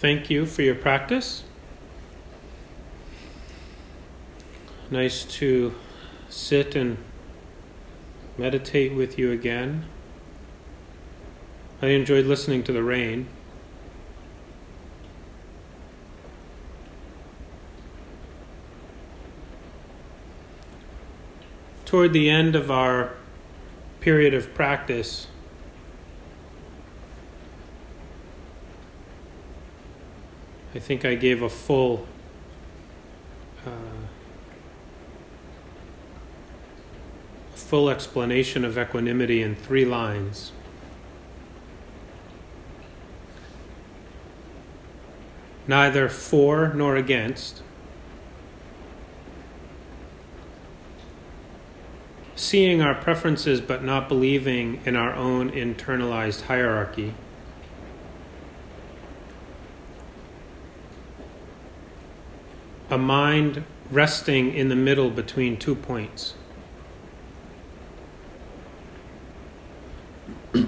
Thank you for your practice. Nice to sit and meditate with you again. I enjoyed listening to the rain. Toward the end of our period of practice, I think I gave a full uh, full explanation of equanimity in three lines. Neither for nor against. Seeing our preferences but not believing in our own internalized hierarchy. A mind resting in the middle between two points.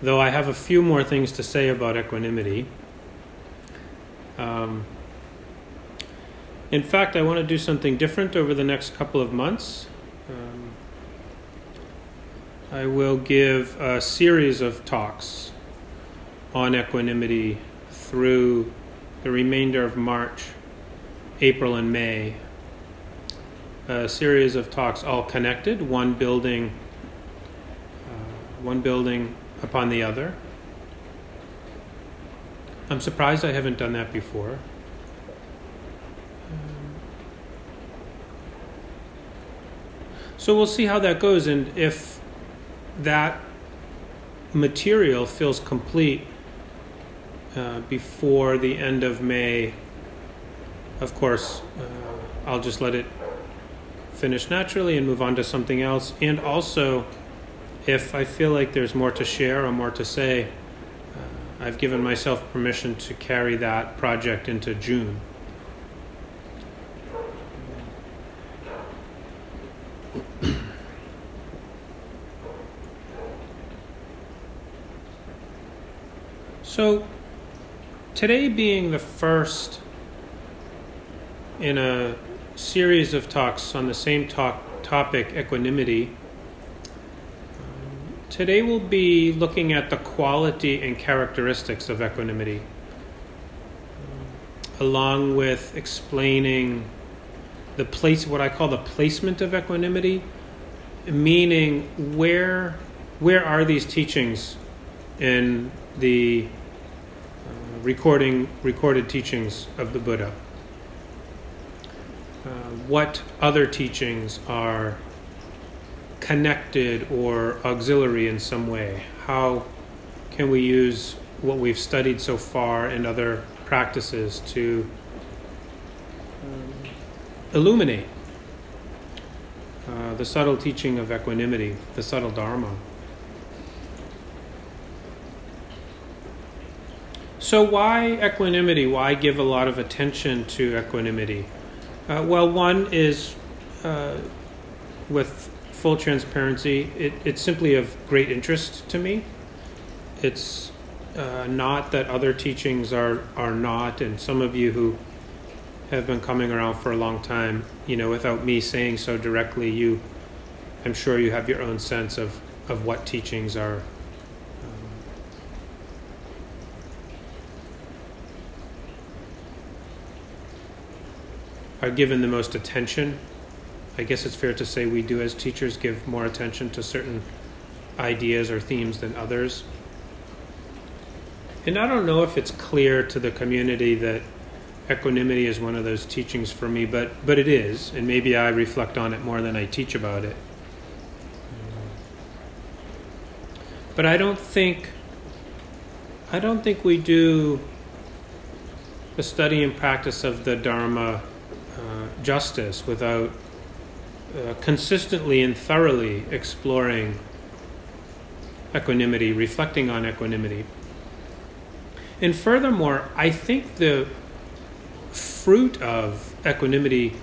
Though I have a few more things to say about equanimity. Um, in fact, I want to do something different over the next couple of months. Um, I will give a series of talks on equanimity through the remainder of March, April, and May. A series of talks, all connected, one building, uh, one building upon the other. I'm surprised I haven't done that before. So we'll see how that goes, and if that material feels complete uh, before the end of May. Of course, uh, I'll just let it finish naturally and move on to something else. And also, if I feel like there's more to share or more to say, uh, I've given myself permission to carry that project into June. so, today being the first in a series of talks on the same talk, topic, equanimity, today we'll be looking at the quality and characteristics of equanimity, along with explaining the place, what I call the placement of equanimity, meaning where where are these teachings in the recording recorded teachings of the Buddha. Uh, what other teachings are connected or auxiliary in some way? How can we use what we've studied so far and other practices to um, illuminate uh, the subtle teaching of equanimity, the subtle Dharma? So, why equanimity? Why give a lot of attention to equanimity? Uh, well, one is uh, with full transparency, it, it's simply of great interest to me. It's uh, not that other teachings are, are not, and some of you who have been coming around for a long time, you know, without me saying so directly, you, I'm sure you have your own sense of, of what teachings are are given the most attention. I guess it's fair to say we do, as teachers, give more attention to certain ideas or themes than others. And I don't know if it's clear to the community that equanimity is one of those teachings for me, but, but it is, and maybe I reflect on it more than I teach about it. But I don't think I don't think we do the study and practice of the Dharma justice without uh, consistently and thoroughly exploring equanimity, reflecting on equanimity. And furthermore, I think the fruit of equanimity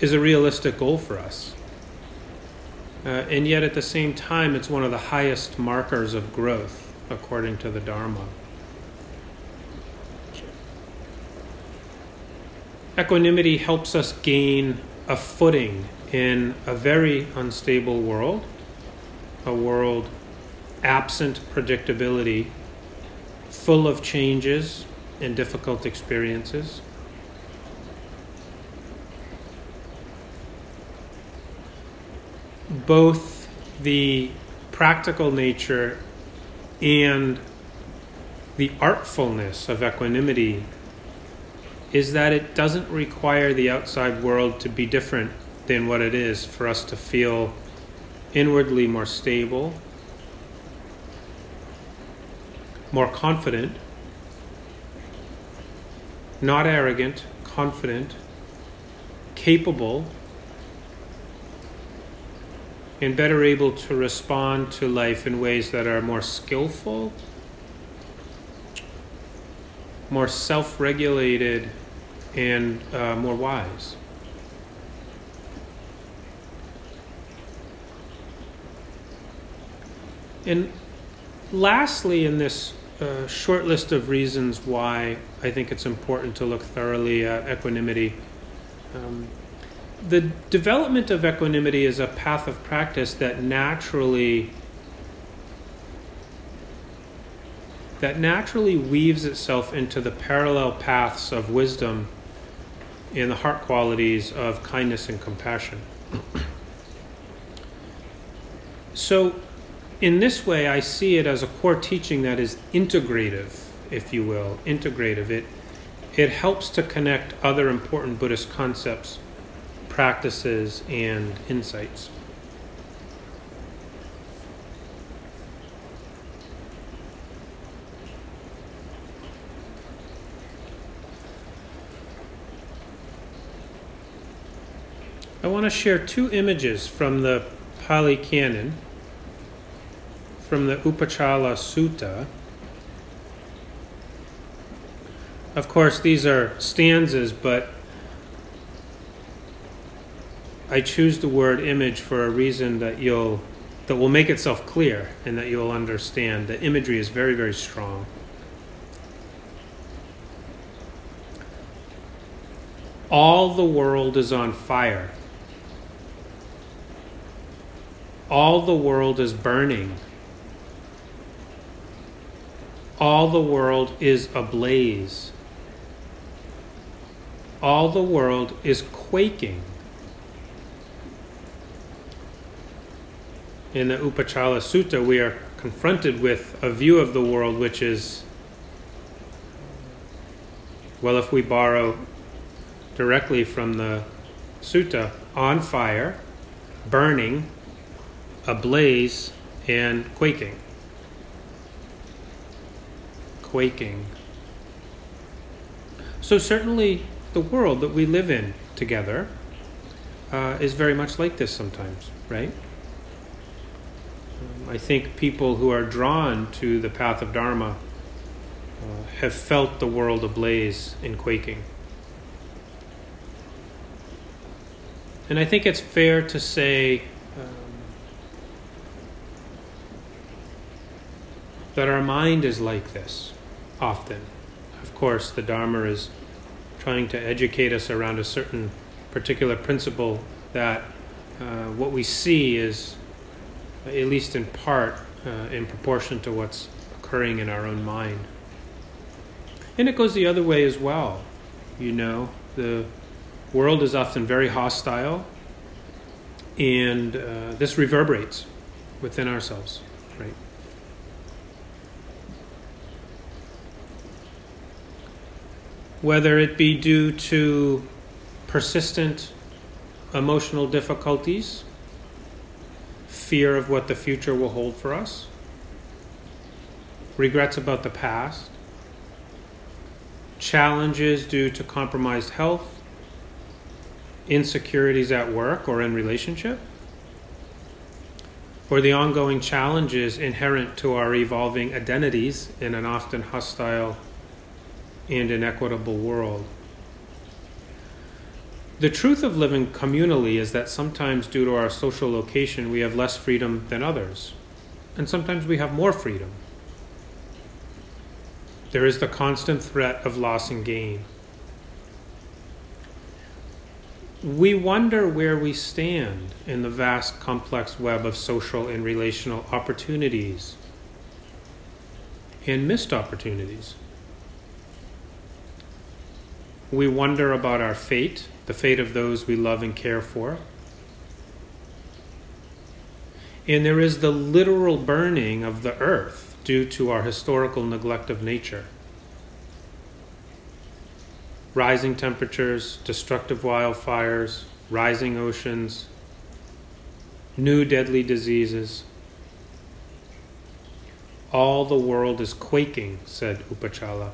is a realistic goal for us. Uh, and yet, at the same time, it's one of the highest markers of growth, according to the Dharma. Equanimity helps us gain a footing in a very unstable world, a world absent predictability, full of changes and difficult experiences. Both the practical nature and the artfulness of equanimity is that it doesn't require the outside world to be different than what it is for us to feel inwardly more stable, more confident, not arrogant, confident, capable, and better able to respond to life in ways that are more skillful, more self regulated, and uh, more wise. And lastly, in this uh, short list of reasons why I think it's important to look thoroughly at equanimity, um, the development of equanimity is a path of practice that naturally that naturally weaves itself into the parallel paths of wisdom and the heart qualities of kindness and compassion. so in this way, I see it as a core teaching that is integrative, if you will, integrative. It, it helps to connect other important Buddhist concepts, practices, and insights. I want to share two images from the Pali Canon from the Upachala Sutta. Of course, these are stanzas, but I choose the word image for a reason that you'll that will make itself clear and that you'll understand. The imagery is very, very strong. All the world is on fire. All the world is burning all the world is ablaze. All the world is quaking. In the Upachala Sutta, we are confronted with a view of the world which is, well, if we borrow directly from the sutta, on fire, burning, ablaze, and quaking quaking. So, certainly, the world that we live in together uh, is very much like this sometimes, right? Um, I think people who are drawn to the path of Dharma uh, have felt the world ablaze and quaking. And I think it's fair to say um, that our mind is like this often. Of course, the Dharma is trying to educate us around a certain particular principle that uh, what we see is, at least in part, uh, in proportion to what's occurring in our own mind. And it goes the other way as well. You know, the world is often very hostile, and uh, this reverberates within ourselves, right? Whether it be due to persistent emotional difficulties, fear of what the future will hold for us, regrets about the past, challenges due to compromised health, insecurities at work or in relationship, or the ongoing challenges inherent to our evolving identities in an often hostile and inequitable world. The truth of living communally is that sometimes, due to our social location, we have less freedom than others, and sometimes we have more freedom. There is the constant threat of loss and gain. We wonder where we stand in the vast, complex web of social and relational opportunities and missed opportunities. We wonder about our fate, the fate of those we love and care for. And there is the literal burning of the earth due to our historical neglect of nature. Rising temperatures, destructive wildfires, rising oceans, new deadly diseases. All the world is quaking, said Upachala.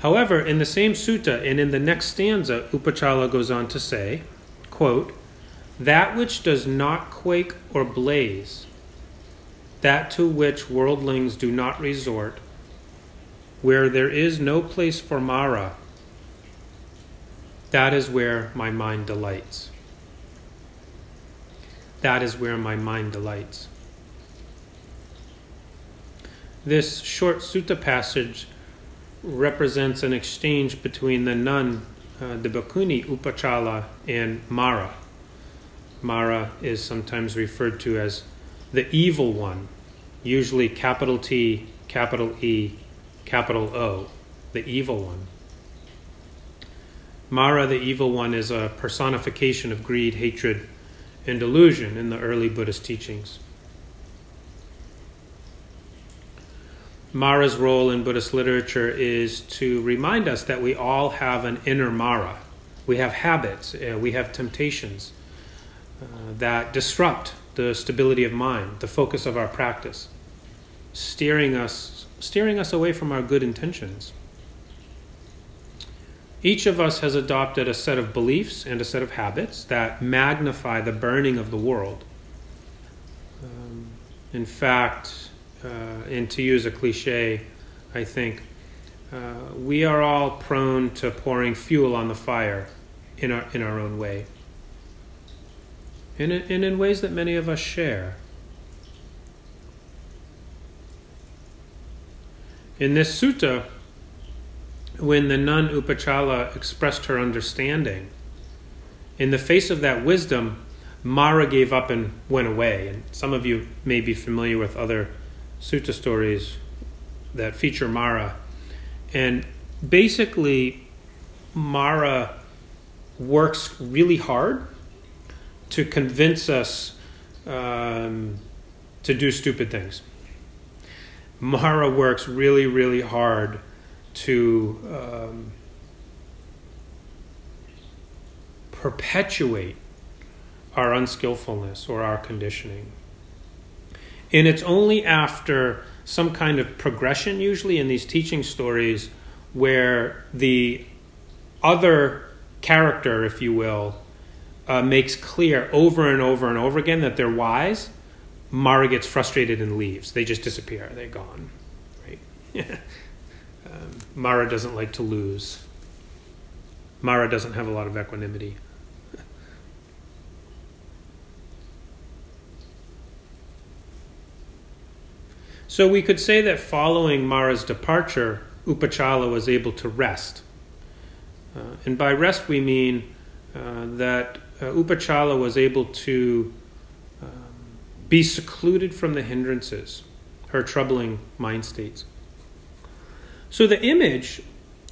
However, in the same sutta and in the next stanza, Upachala goes on to say, quote, That which does not quake or blaze, that to which worldlings do not resort, where there is no place for Mara, that is where my mind delights. That is where my mind delights. This short sutta passage represents an exchange between the nun, uh, the Bhikkhuni Upachala, and Mara. Mara is sometimes referred to as the evil one, usually capital T, capital E, capital O, the evil one. Mara, the evil one, is a personification of greed, hatred, and delusion in the early Buddhist teachings. Mara's role in Buddhist literature is to remind us that we all have an inner Mara. We have habits, uh, we have temptations uh, that disrupt the stability of mind, the focus of our practice, steering us, steering us away from our good intentions. Each of us has adopted a set of beliefs and a set of habits that magnify the burning of the world. Um, in fact, uh, and to use a cliche, I think, uh, we are all prone to pouring fuel on the fire in our, in our own way. And, and in ways that many of us share. In this sutta, when the nun Upachala expressed her understanding, in the face of that wisdom, Mara gave up and went away. And some of you may be familiar with other sutta stories that feature Mara. And basically, Mara works really hard to convince us um, to do stupid things. Mara works really, really hard to um, perpetuate our unskillfulness or our conditioning. And it's only after some kind of progression, usually in these teaching stories, where the other character, if you will, uh, makes clear over and over and over again that they're wise, Mara gets frustrated and leaves. They just disappear. They're gone. Right? um, Mara doesn't like to lose. Mara doesn't have a lot of equanimity. So we could say that following Mara's departure, Upachala was able to rest. Uh, and by rest, we mean uh, that uh, Upachala was able to um, be secluded from the hindrances, her troubling mind states. So the image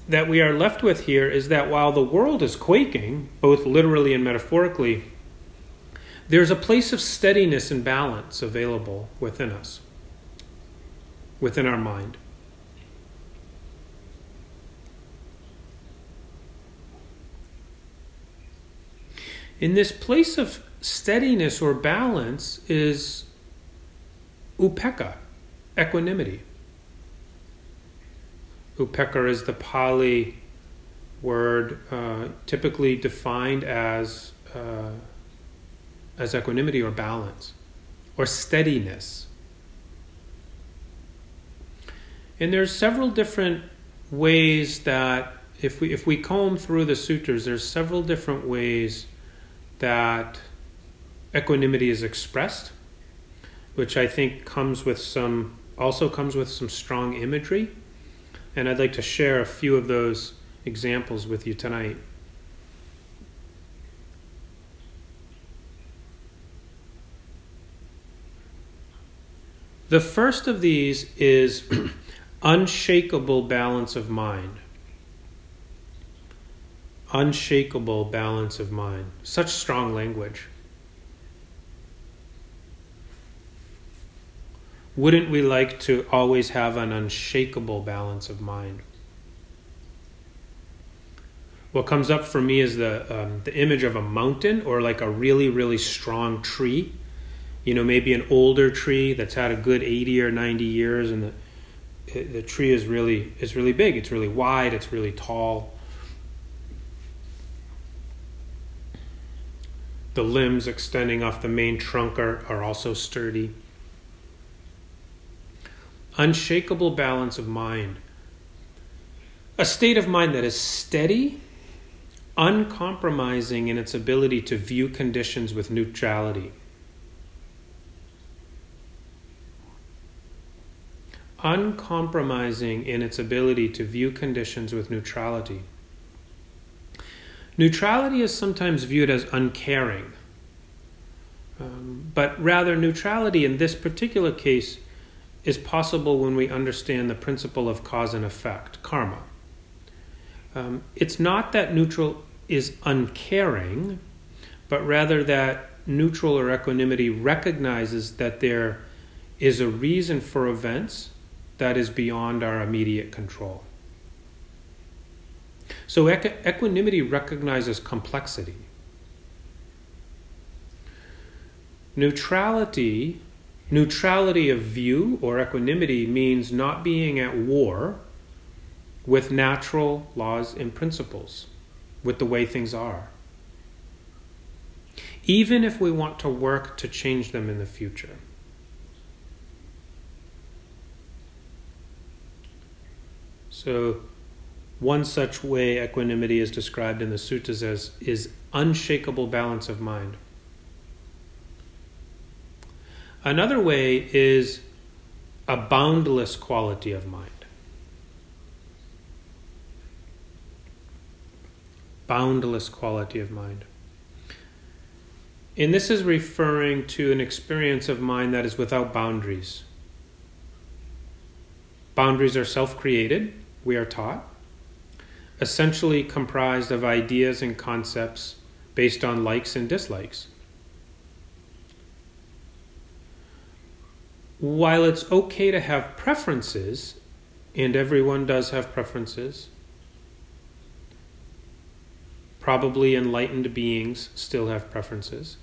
that we are left with here is that while the world is quaking, both literally and metaphorically, there's a place of steadiness and balance available within us within our mind. In this place of steadiness or balance is upekkha, equanimity. Upekkha is the Pali word uh, typically defined as uh, as equanimity or balance or steadiness. And there's several different ways that if we if we comb through the sutras, there's several different ways that equanimity is expressed, which I think comes with some also comes with some strong imagery, and I'd like to share a few of those examples with you tonight. The first of these is unshakable balance of mind. Unshakable balance of mind. Such strong language. Wouldn't we like to always have an unshakable balance of mind? What comes up for me is the um, the image of a mountain or like a really really strong tree. You know, maybe an older tree that's had a good eighty or ninety years, and the the tree is really is really big. It's really wide. It's really tall. The limbs extending off the main trunk are, are also sturdy unshakable balance of mind. A state of mind that is steady, uncompromising in its ability to view conditions with neutrality. Uncompromising in its ability to view conditions with neutrality. Neutrality is sometimes viewed as uncaring, um, but rather, neutrality in this particular case is possible when we understand the principle of cause and effect, karma. Um, it's not that neutral is uncaring, but rather that neutral or equanimity recognizes that there is a reason for events that is beyond our immediate control. So equ- equanimity recognizes complexity. Neutrality Neutrality of view or equanimity means not being at war with natural laws and principles, with the way things are. Even if we want to work to change them in the future. So, one such way equanimity is described in the suttas as is unshakable balance of mind. Another way is a boundless quality of mind. Boundless quality of mind. And this is referring to an experience of mind that is without boundaries. Boundaries are self created, we are taught, essentially comprised of ideas and concepts based on likes and dislikes. while it's okay to have preferences, and everyone does have preferences, probably enlightened beings still have preferences.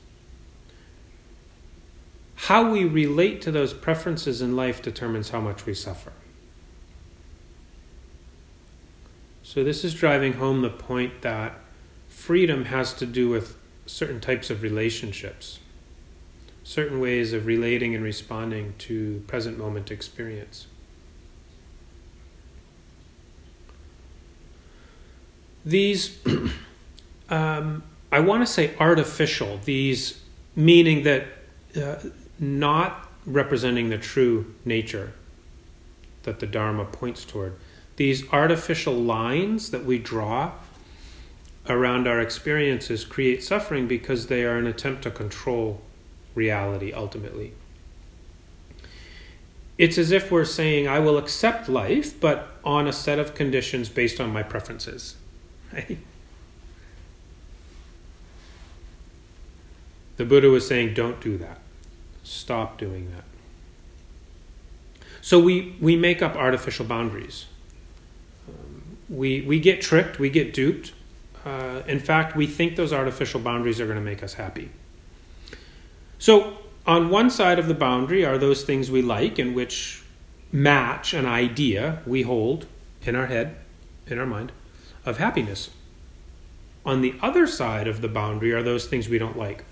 How we relate to those preferences in life determines how much we suffer. So, this is driving home the point that freedom has to do with certain types of relationships certain ways of relating and responding to present moment experience. These, um, I want to say artificial, these meaning that uh, not representing the true nature that the Dharma points toward. These artificial lines that we draw around our experiences create suffering because they are an attempt to control reality ultimately. It's as if we're saying, I will accept life, but on a set of conditions based on my preferences. The Buddha was saying, don't do that. Stop doing that. So we, we make up artificial boundaries. Um, we, we get tricked, we get duped. Uh, in fact, we think those artificial boundaries are going to make us happy. So, on one side of the boundary are those things we like and which match an idea we hold in our head, in our mind, of happiness. On the other side of the boundary are those things we don't like,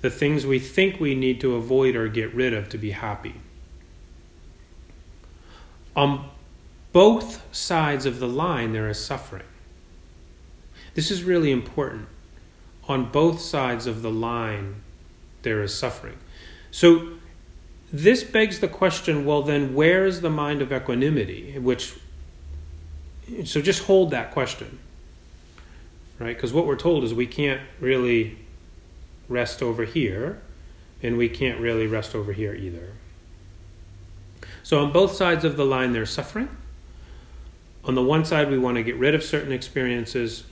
the things we think we need to avoid or get rid of to be happy. On both sides of the line, there is suffering. This is really important. On both sides of the line, there is suffering. So, this begs the question well, then, where is the mind of equanimity? Which, so just hold that question, right? Because what we're told is we can't really rest over here, and we can't really rest over here either. So, on both sides of the line, there's suffering. On the one side, we want to get rid of certain experiences.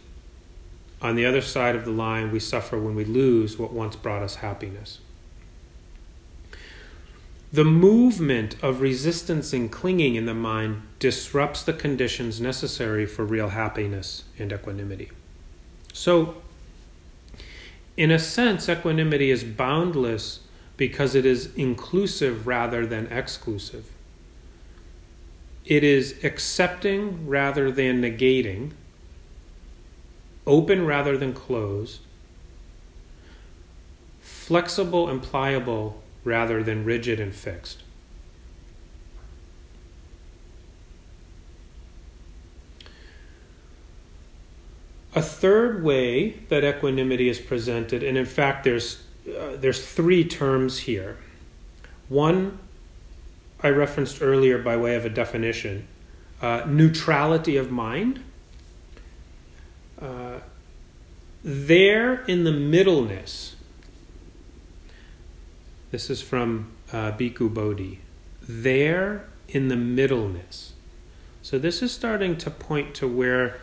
On the other side of the line, we suffer when we lose what once brought us happiness. The movement of resistance and clinging in the mind disrupts the conditions necessary for real happiness and equanimity. So, in a sense, equanimity is boundless because it is inclusive rather than exclusive. It is accepting rather than negating, open rather than closed, flexible and pliable rather than rigid and fixed. A third way that equanimity is presented, and in fact, there's uh, there's three terms here. One I referenced earlier by way of a definition: uh, neutrality of mind. Uh, there in the middleness. This is from uh, Bhikkhu Bodhi. There in the middleness. So this is starting to point to where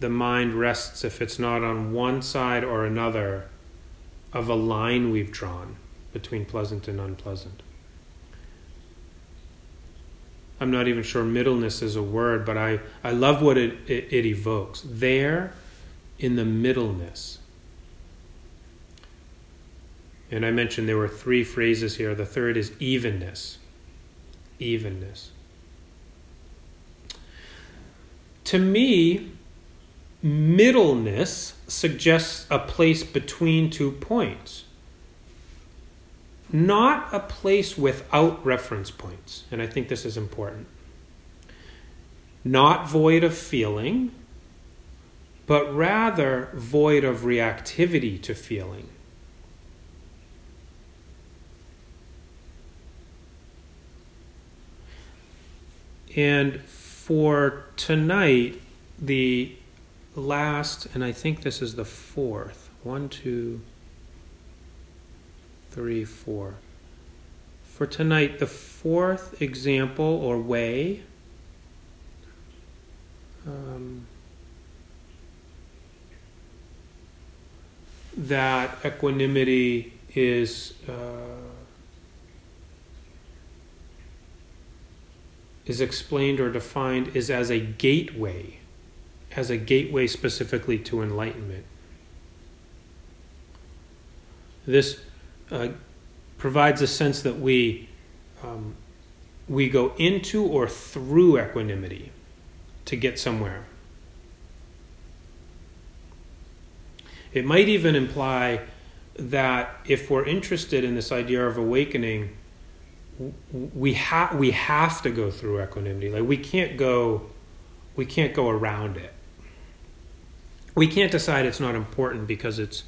the mind rests if it's not on one side or another of a line we've drawn between pleasant and unpleasant. I'm not even sure middleness is a word, but I, I love what it, it, it evokes. There in the middleness. And I mentioned there were three phrases here. The third is evenness. Evenness. To me, middleness suggests a place between two points, not a place without reference points. And I think this is important. Not void of feeling, but rather void of reactivity to feeling. And for tonight, the last, and I think this is the fourth. One, two, three, four. For tonight, the fourth example or way um, that equanimity is uh, is explained or defined is as a gateway as a gateway specifically to enlightenment. This uh, provides a sense that we um, we go into or through equanimity to get somewhere. It might even imply that if we're interested in this idea of awakening, we have we have to go through equanimity. Like we can't go we can't go around it we can't decide it's not important because it's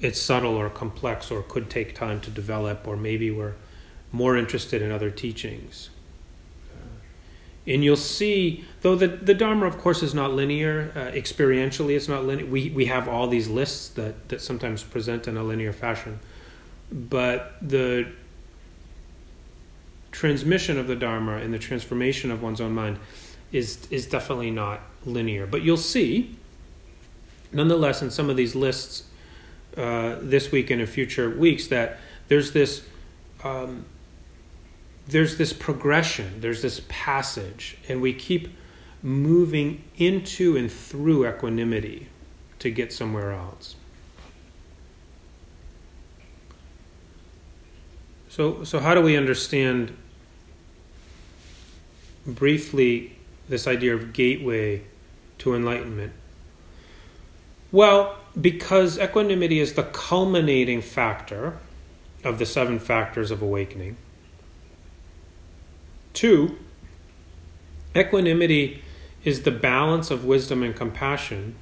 it's subtle or complex or could take time to develop or maybe we're more interested in other teachings. And you'll see though the, the dharma of course is not linear uh, experientially it's not linear we, we have all these lists that, that sometimes present in a linear fashion. But the transmission of the dharma and the transformation of one's own mind is is definitely not linear. But you'll see nonetheless, in some of these lists uh, this week and in future weeks, that there's this um, there's this progression, there's this passage, and we keep moving into and through equanimity to get somewhere else. So, so how do we understand briefly this idea of gateway to enlightenment? Well, because equanimity is the culminating factor of the seven factors of awakening. Two, equanimity is the balance of wisdom and compassion.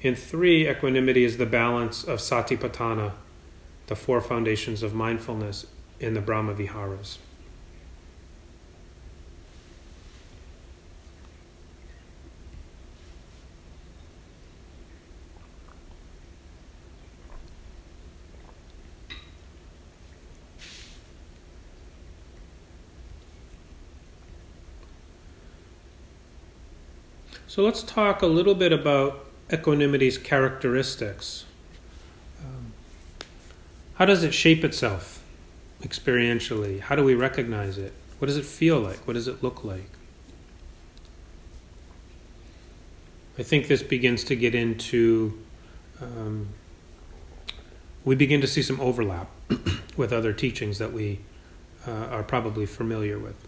In three, equanimity is the balance of satipatthana, the four foundations of mindfulness in the Brahma Viharas. So let's talk a little bit about equanimity's characteristics. Um, how does it shape itself experientially? How do we recognize it? What does it feel like? What does it look like? I think this begins to get into, um, we begin to see some overlap with other teachings that we uh, are probably familiar with.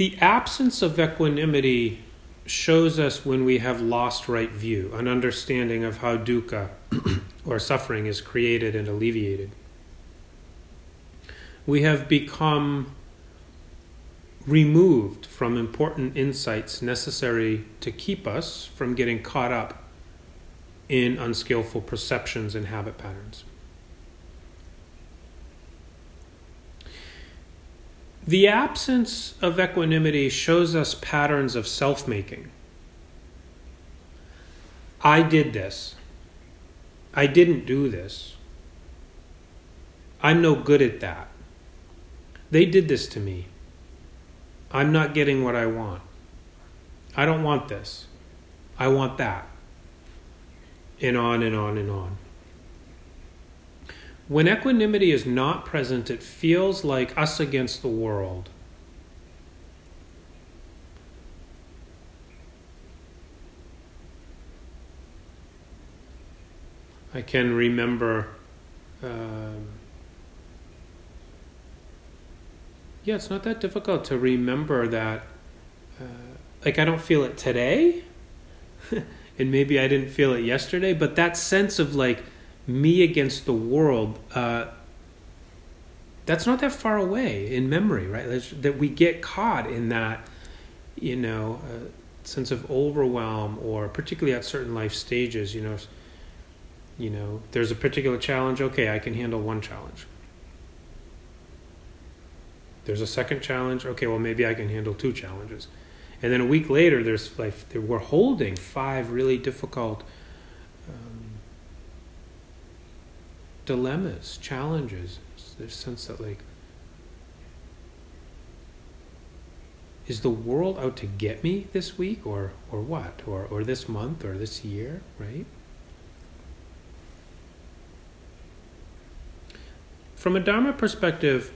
The absence of equanimity shows us when we have lost right view, an understanding of how dukkha or suffering is created and alleviated. We have become removed from important insights necessary to keep us from getting caught up in unskillful perceptions and habit patterns. The absence of equanimity shows us patterns of self making. I did this. I didn't do this. I'm no good at that. They did this to me. I'm not getting what I want. I don't want this. I want that. And on and on and on. When equanimity is not present, it feels like us against the world. I can remember. Um, yeah, it's not that difficult to remember that. Uh, like, I don't feel it today, and maybe I didn't feel it yesterday, but that sense of like me against the world, uh, that's not that far away in memory, right? That's, that we get caught in that, you know, uh, sense of overwhelm, or particularly at certain life stages, you know, you know, there's a particular challenge. Okay, I can handle one challenge. There's a second challenge. Okay, well maybe I can handle two challenges, and then a week later, there's like we're holding five really difficult dilemmas, challenges. There's a sense that like is the world out to get me this week or or what? Or or this month or this year, right? From a Dharma perspective,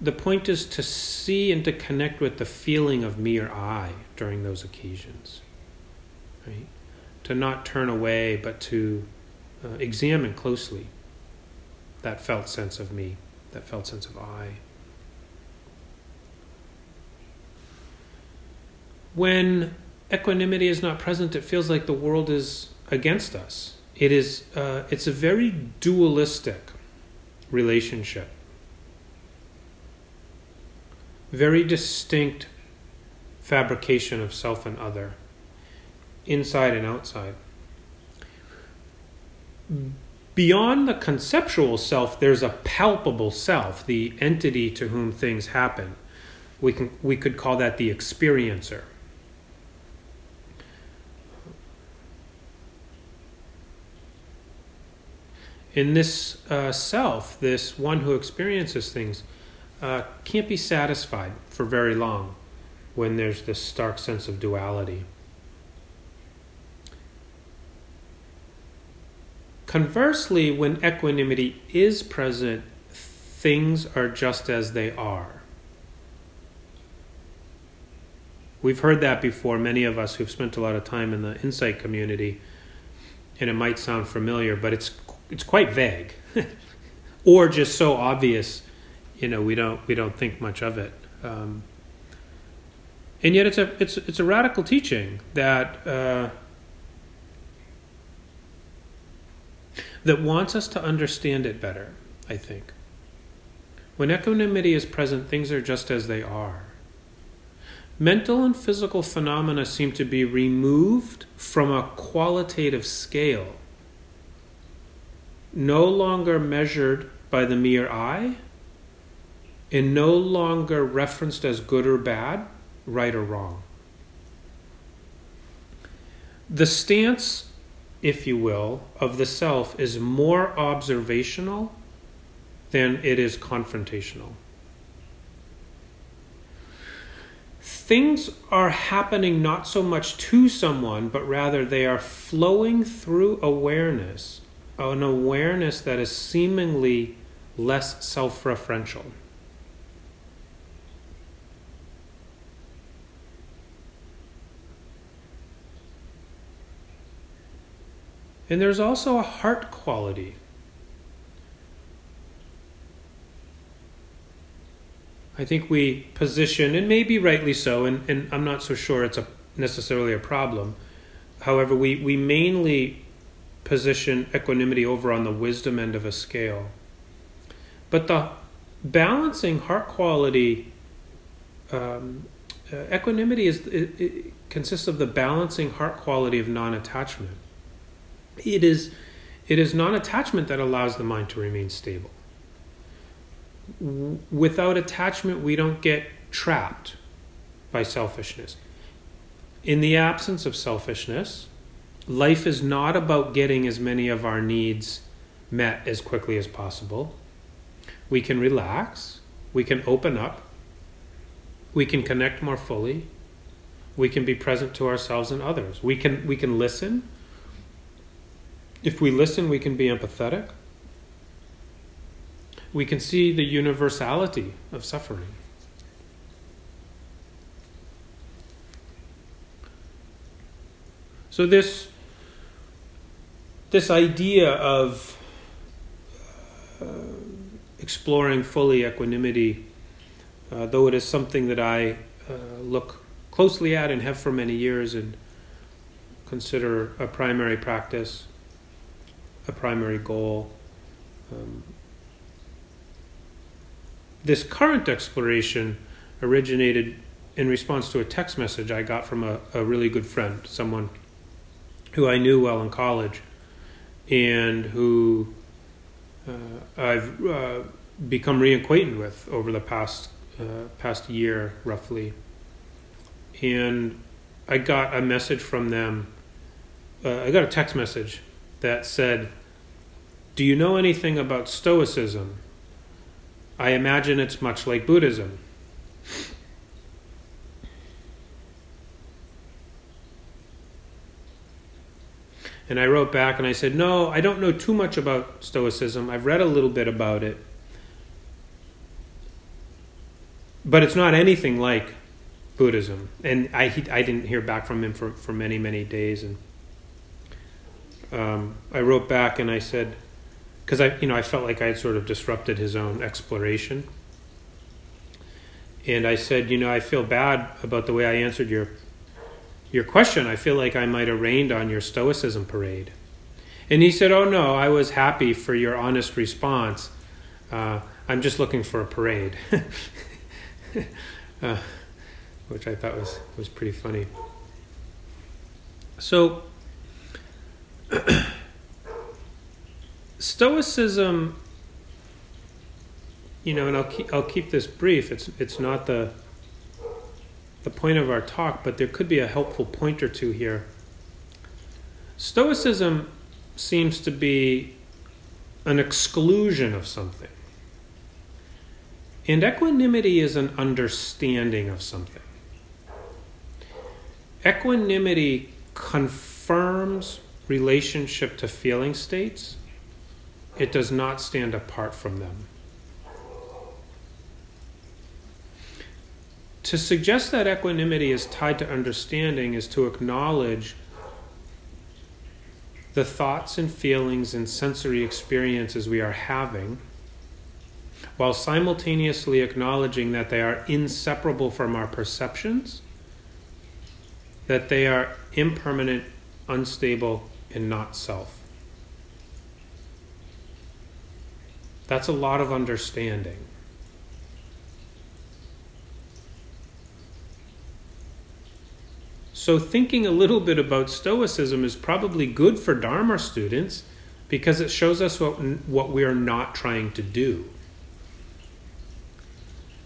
the point is to see and to connect with the feeling of me or I during those occasions. Right? To not turn away, but to uh, examine closely that felt sense of me, that felt sense of I. When equanimity is not present, it feels like the world is against us. It is. Uh, it's a very dualistic relationship. Very distinct fabrication of self and other, inside and outside Beyond the conceptual self, there's a palpable self, the entity to whom things happen. We, can, we could call that the experiencer. In this uh, self, this one who experiences things, uh, can't be satisfied for very long when there's this stark sense of duality. Conversely, when equanimity is present, things are just as they are. We've heard that before, many of us who've spent a lot of time in the insight community, and it might sound familiar, but it's it's quite vague. or just so obvious, you know, we don't we don't think much of it. Um, and yet it's a it's it's a radical teaching that uh, that wants us to understand it better, I think. When equanimity is present, things are just as they are. mental and physical phenomena seem to be removed from a qualitative scale, no longer measured by the mere eye, and no longer referenced as good or bad, right or wrong. The stance, if you will, of the self is more observational than it is confrontational. things are happening not so much to someone, but rather they are flowing through awareness, an awareness that is seemingly less self referential. And there's also a heart quality I think we position, and maybe rightly so, and, and I'm not so sure it's a, necessarily a problem. However, we, we mainly position equanimity over on the wisdom end of a scale. But the balancing heart quality, um, uh, equanimity is it, it consists of the balancing heart quality of non-attachment. It is it is non-attachment that allows the mind to remain stable without attachment, we don't get trapped by selfishness. In the absence of selfishness, life is not about getting as many of our needs met as quickly as possible. We can relax, we can open up, we can connect more fully, we can be present to ourselves and others. We can we can listen. If we listen, we can be empathetic we can see the universality of suffering. So this this idea of uh, exploring fully equanimity, uh, though it is something that I uh, look closely at and have for many years and consider a primary practice, a primary goal. Um, this current exploration originated in response to a text message I got from a, a really good friend, someone who I knew well in college, and who uh, I've uh, become reacquainted with over the past uh, past year, roughly. And I got a message from them. Uh, I got a text message that said, "Do you know anything about Stoicism?" I imagine it's much like Buddhism. And I wrote back and I said, No, I don't know too much about Stoicism. I've read a little bit about it. But it's not anything like Buddhism. And I, I didn't hear back from him for, for many, many days. And um, I wrote back and I said, because I, you know, I felt like I had sort of disrupted his own exploration. And I said, you know, I feel bad about the way I answered your your question. I feel like I might have rained on your stoicism parade. And he said, oh no, I was happy for your honest response. Uh, I'm just looking for a parade, uh, which I thought was was pretty funny. So. Stoicism, you know, and I'll keep, I'll keep this brief. It's it's not the the point of our talk, but there could be a helpful point or two here. Stoicism seems to be an exclusion of something. And equanimity is an understanding of something. Equanimity confirms relationship to feeling states it does not stand apart from them. To suggest that equanimity is tied to understanding is to acknowledge the thoughts and feelings and sensory experiences we are having, while simultaneously acknowledging that they are inseparable from our perceptions, that they are impermanent, unstable, and not self. That's a lot of understanding. so thinking a little bit about Stoicism is probably good for Dharma students because it shows us what, what we are not trying to do.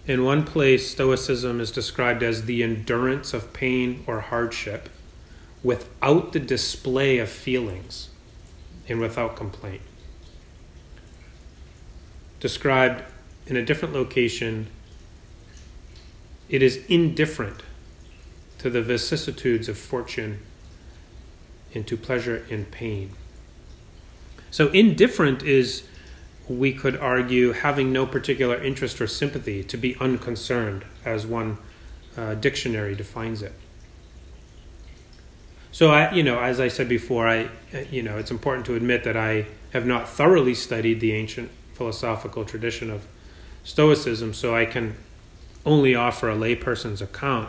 In one place, Stoicism is described as the endurance of pain or hardship without the display of feelings and without complaint. Described in a different location, it is indifferent to the vicissitudes of fortune and to pleasure and pain. So, indifferent is, we could argue, having no particular interest or sympathy, to be unconcerned, as one uh, dictionary defines it. So, I, you know, as I said before, I, you know, it's important to admit that I have not thoroughly studied the ancient philosophical tradition of Stoicism, so I can only offer a layperson's account.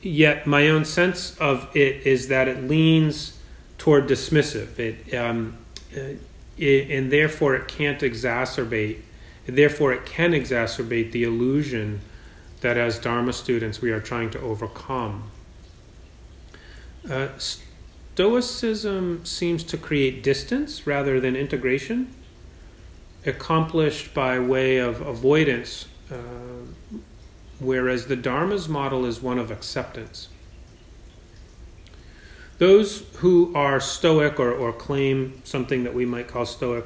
Yet, my own sense of it is that it leans toward dismissive. It, um, uh, it, and therefore it can't exacerbate. Therefore, it can exacerbate the illusion that as Dharma students we are trying to overcome. Uh, Stoicism seems to create distance rather than integration, accomplished by way of avoidance, uh, whereas the Dharma's model is one of acceptance. Those who are Stoic or, or claim something that we might call Stoic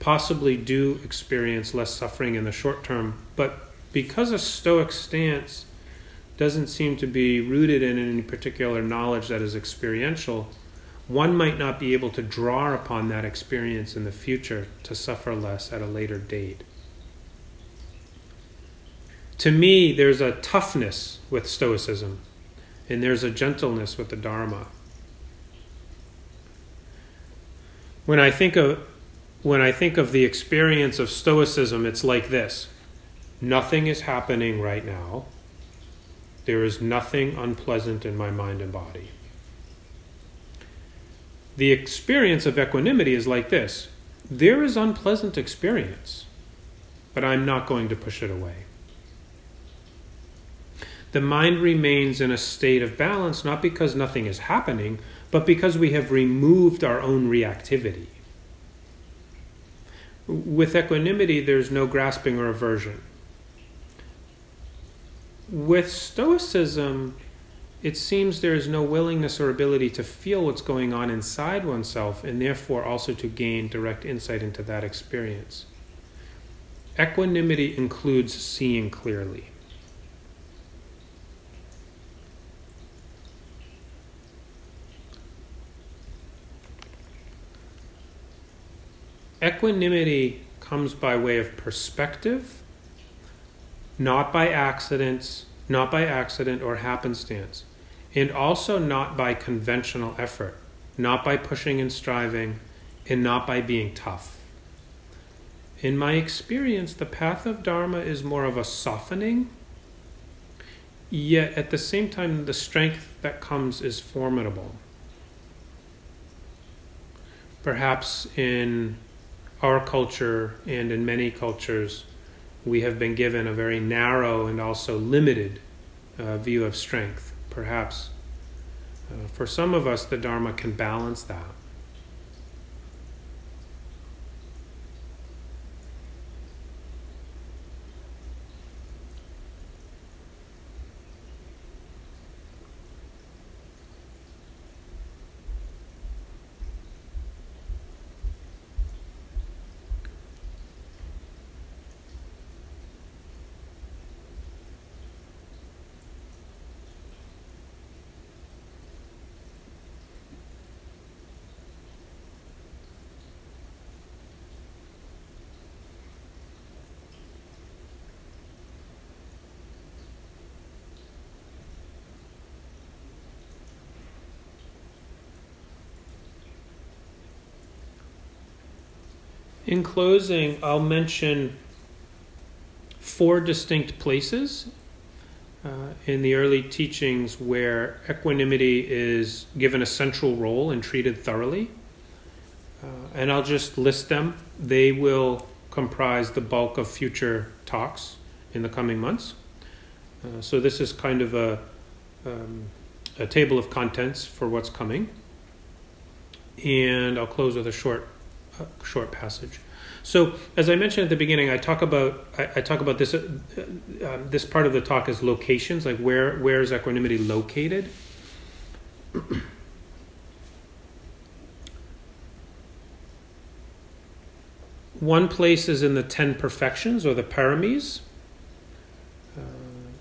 possibly do experience less suffering in the short term, but because a Stoic stance doesn't seem to be rooted in any particular knowledge that is experiential, one might not be able to draw upon that experience in the future to suffer less at a later date. To me, there's a toughness with Stoicism, and there's a gentleness with the Dharma. when I think of when I think of the experience of stoicism, it's like this. Nothing is happening right now. There is nothing unpleasant in my mind and body. The experience of equanimity is like this. There is unpleasant experience, but I'm not going to push it away. The mind remains in a state of balance not because nothing is happening, but because we have removed our own reactivity. With equanimity, there's no grasping or aversion. With Stoicism, it seems there is no willingness or ability to feel what's going on inside oneself and therefore also to gain direct insight into that experience. Equanimity includes seeing clearly. equanimity comes by way of perspective, not by accidents, not by accident or happenstance, and also not by conventional effort, not by pushing and striving, and not by being tough. In my experience, the path of Dharma is more of a softening, yet at the same time, the strength that comes is formidable. Perhaps in our culture and in many cultures, we have been given a very narrow and also limited uh, view of strength. Perhaps uh, for some of us, the Dharma can balance that. In closing, I'll mention four distinct places uh, in the early teachings where equanimity is given a central role and treated thoroughly. Uh, and I'll just list them. They will comprise the bulk of future talks in the coming months. Uh, so this is kind of a um, a table of contents for what's coming, and I'll close with a short, short passage. So, as I mentioned at the beginning, I talk about I, I talk about this. Uh, uh, this part of the talk is locations, like where where is equanimity located. One place is in the ten perfections or the paramis, uh,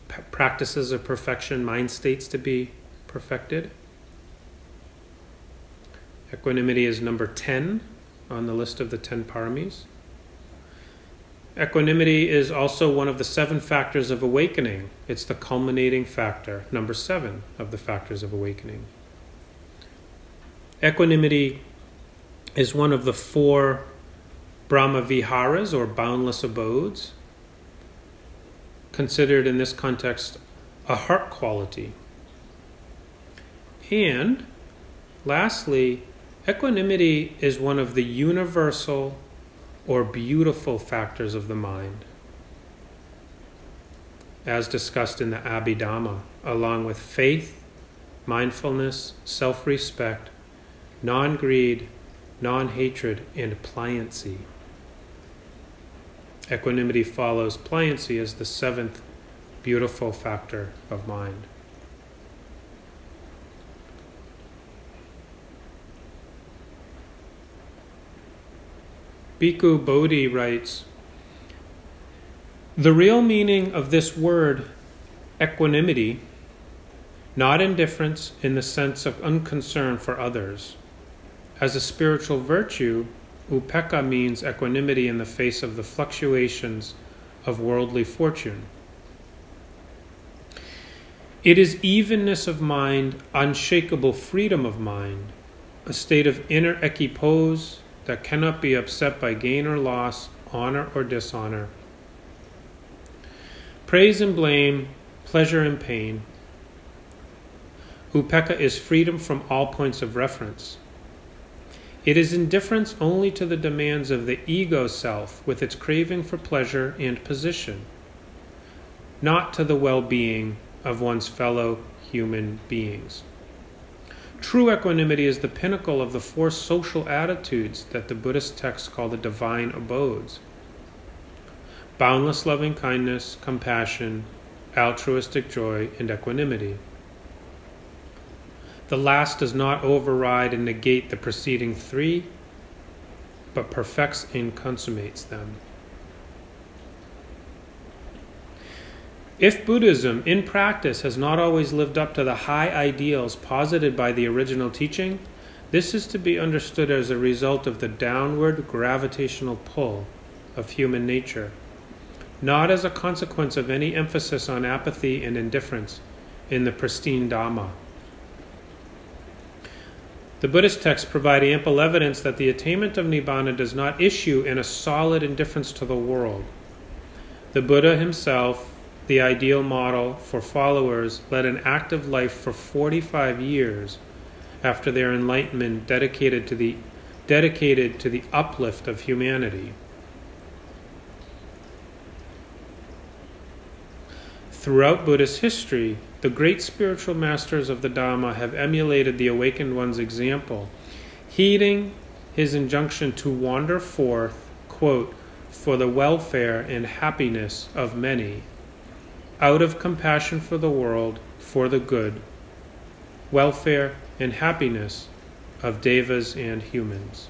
p- practices of perfection, mind states to be perfected. Equanimity is number 10 on the list of the 10 paramis. Equanimity is also one of the seven factors of awakening. It's the culminating factor, number seven of the factors of awakening. Equanimity is one of the four Brahma Viharas or boundless abodes, considered in this context a heart quality. And lastly, equanimity is one of the universal or beautiful factors of the mind, as discussed in the Abhidhamma, along with faith, mindfulness, self respect, non greed, non hatred, and pliancy. Equanimity follows pliancy as the seventh beautiful factor of mind. Bhikkhu Bodhi writes The real meaning of this word, equanimity, not indifference in the sense of unconcern for others. As a spiritual virtue, Upekkha means equanimity in the face of the fluctuations of worldly fortune. It is evenness of mind, unshakable freedom of mind, a state of inner equipoise that cannot be upset by gain or loss, honor or dishonor. Praise and blame, pleasure and pain. Upekkha is freedom from all points of reference. It is indifference only to the demands of the ego self with its craving for pleasure and position, not to the well being of one's fellow human beings. True equanimity is the pinnacle of the four social attitudes that the Buddhist texts call the divine abodes boundless loving kindness, compassion, altruistic joy, and equanimity. The last does not override and negate the preceding three, but perfects and consummates them. If Buddhism in practice has not always lived up to the high ideals posited by the original teaching, this is to be understood as a result of the downward gravitational pull of human nature, not as a consequence of any emphasis on apathy and indifference in the pristine Dhamma. The Buddhist texts provide ample evidence that the attainment of Nibbana does not issue in a solid indifference to the world. The Buddha himself, the ideal model for followers, led an active life for 45 years after their enlightenment dedicated to the dedicated to the uplift of humanity. Throughout Buddhist history, the great spiritual masters of the Dhamma have emulated the awakened one's example, heeding his injunction to wander forth, quote, for the welfare and happiness of many, out of compassion for the world, for the good, welfare, and happiness of devas and humans.